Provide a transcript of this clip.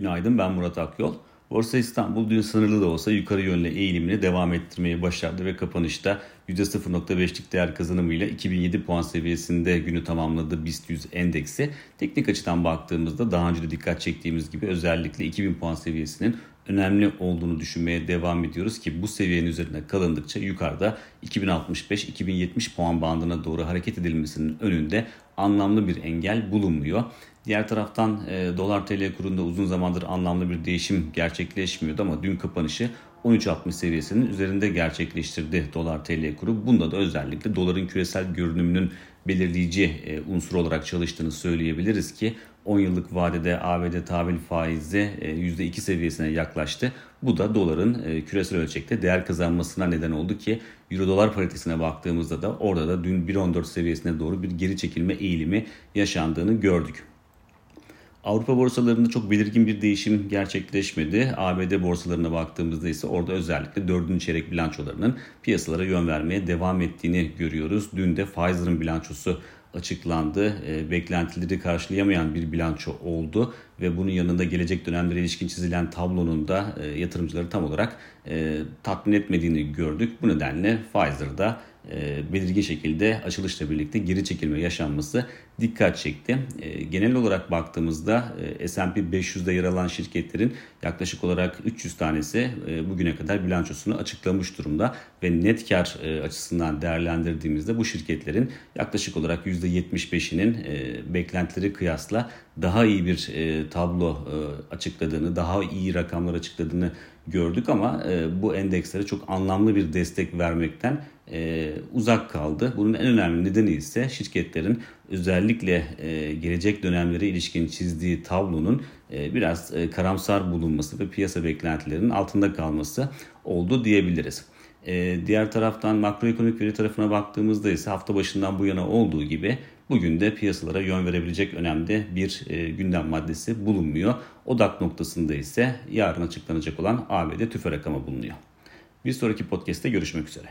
Günaydın ben Murat Akyol. Borsa İstanbul dün sınırlı da olsa yukarı yönlü eğilimini devam ettirmeyi başardı ve kapanışta %0.5'lik değer kazanımıyla 2007 puan seviyesinde günü tamamladı BIST 100 endeksi. Teknik açıdan baktığımızda daha önce de dikkat çektiğimiz gibi özellikle 2000 puan seviyesinin önemli olduğunu düşünmeye devam ediyoruz ki bu seviyenin üzerinde kalındıkça yukarıda 2065-2070 puan bandına doğru hareket edilmesinin önünde anlamlı bir engel bulunmuyor. Diğer taraftan e, dolar TL kurunda uzun zamandır anlamlı bir değişim gerçekleşmiyordu ama dün kapanışı 13.60 seviyesinin üzerinde gerçekleştirdi dolar TL kuru. Bunda da özellikle doların küresel görünümünün belirleyici e, unsur olarak çalıştığını söyleyebiliriz ki 10 yıllık vadede ABD tahvil faizi %2 e, seviyesine yaklaştı. Bu da doların e, küresel ölçekte değer kazanmasına neden oldu ki Euro dolar paritesine baktığımızda da orada da dün 1.14 seviyesine doğru bir geri çekilme eğilimi yaşandığını gördük. Avrupa borsalarında çok belirgin bir değişim gerçekleşmedi. ABD borsalarına baktığımızda ise orada özellikle 4. çeyrek bilançolarının piyasalara yön vermeye devam ettiğini görüyoruz. Dün de Pfizer'ın bilançosu açıklandı. E, beklentileri karşılayamayan bir bilanço oldu ve bunun yanında gelecek dönemlere ilişkin çizilen tablonun da e, yatırımcıları tam olarak e, tatmin etmediğini gördük. Bu nedenle Pfizer'da belirgin şekilde açılışla birlikte geri çekilme yaşanması dikkat çekti. E, genel olarak baktığımızda e, S&P 500'de yer alan şirketlerin yaklaşık olarak 300 tanesi e, bugüne kadar bilançosunu açıklamış durumda ve net kar e, açısından değerlendirdiğimizde bu şirketlerin yaklaşık olarak %75'inin e, beklentileri kıyasla daha iyi bir e, tablo e, açıkladığını, daha iyi rakamlar açıkladığını gördük ama e, bu endekslere çok anlamlı bir destek vermekten e, uzak kaldı. Bunun en önemli nedeni ise şirketlerin özellikle e, gelecek dönemlere ilişkin çizdiği tablonun e, biraz e, karamsar bulunması ve piyasa beklentilerinin altında kalması oldu diyebiliriz. E, diğer taraftan makroekonomik veri tarafına baktığımızda ise hafta başından bu yana olduğu gibi bugün de piyasalara yön verebilecek önemli bir e, gündem maddesi bulunmuyor. Odak noktasında ise yarın açıklanacak olan ABD tüfe rakamı bulunuyor. Bir sonraki podcast'te görüşmek üzere.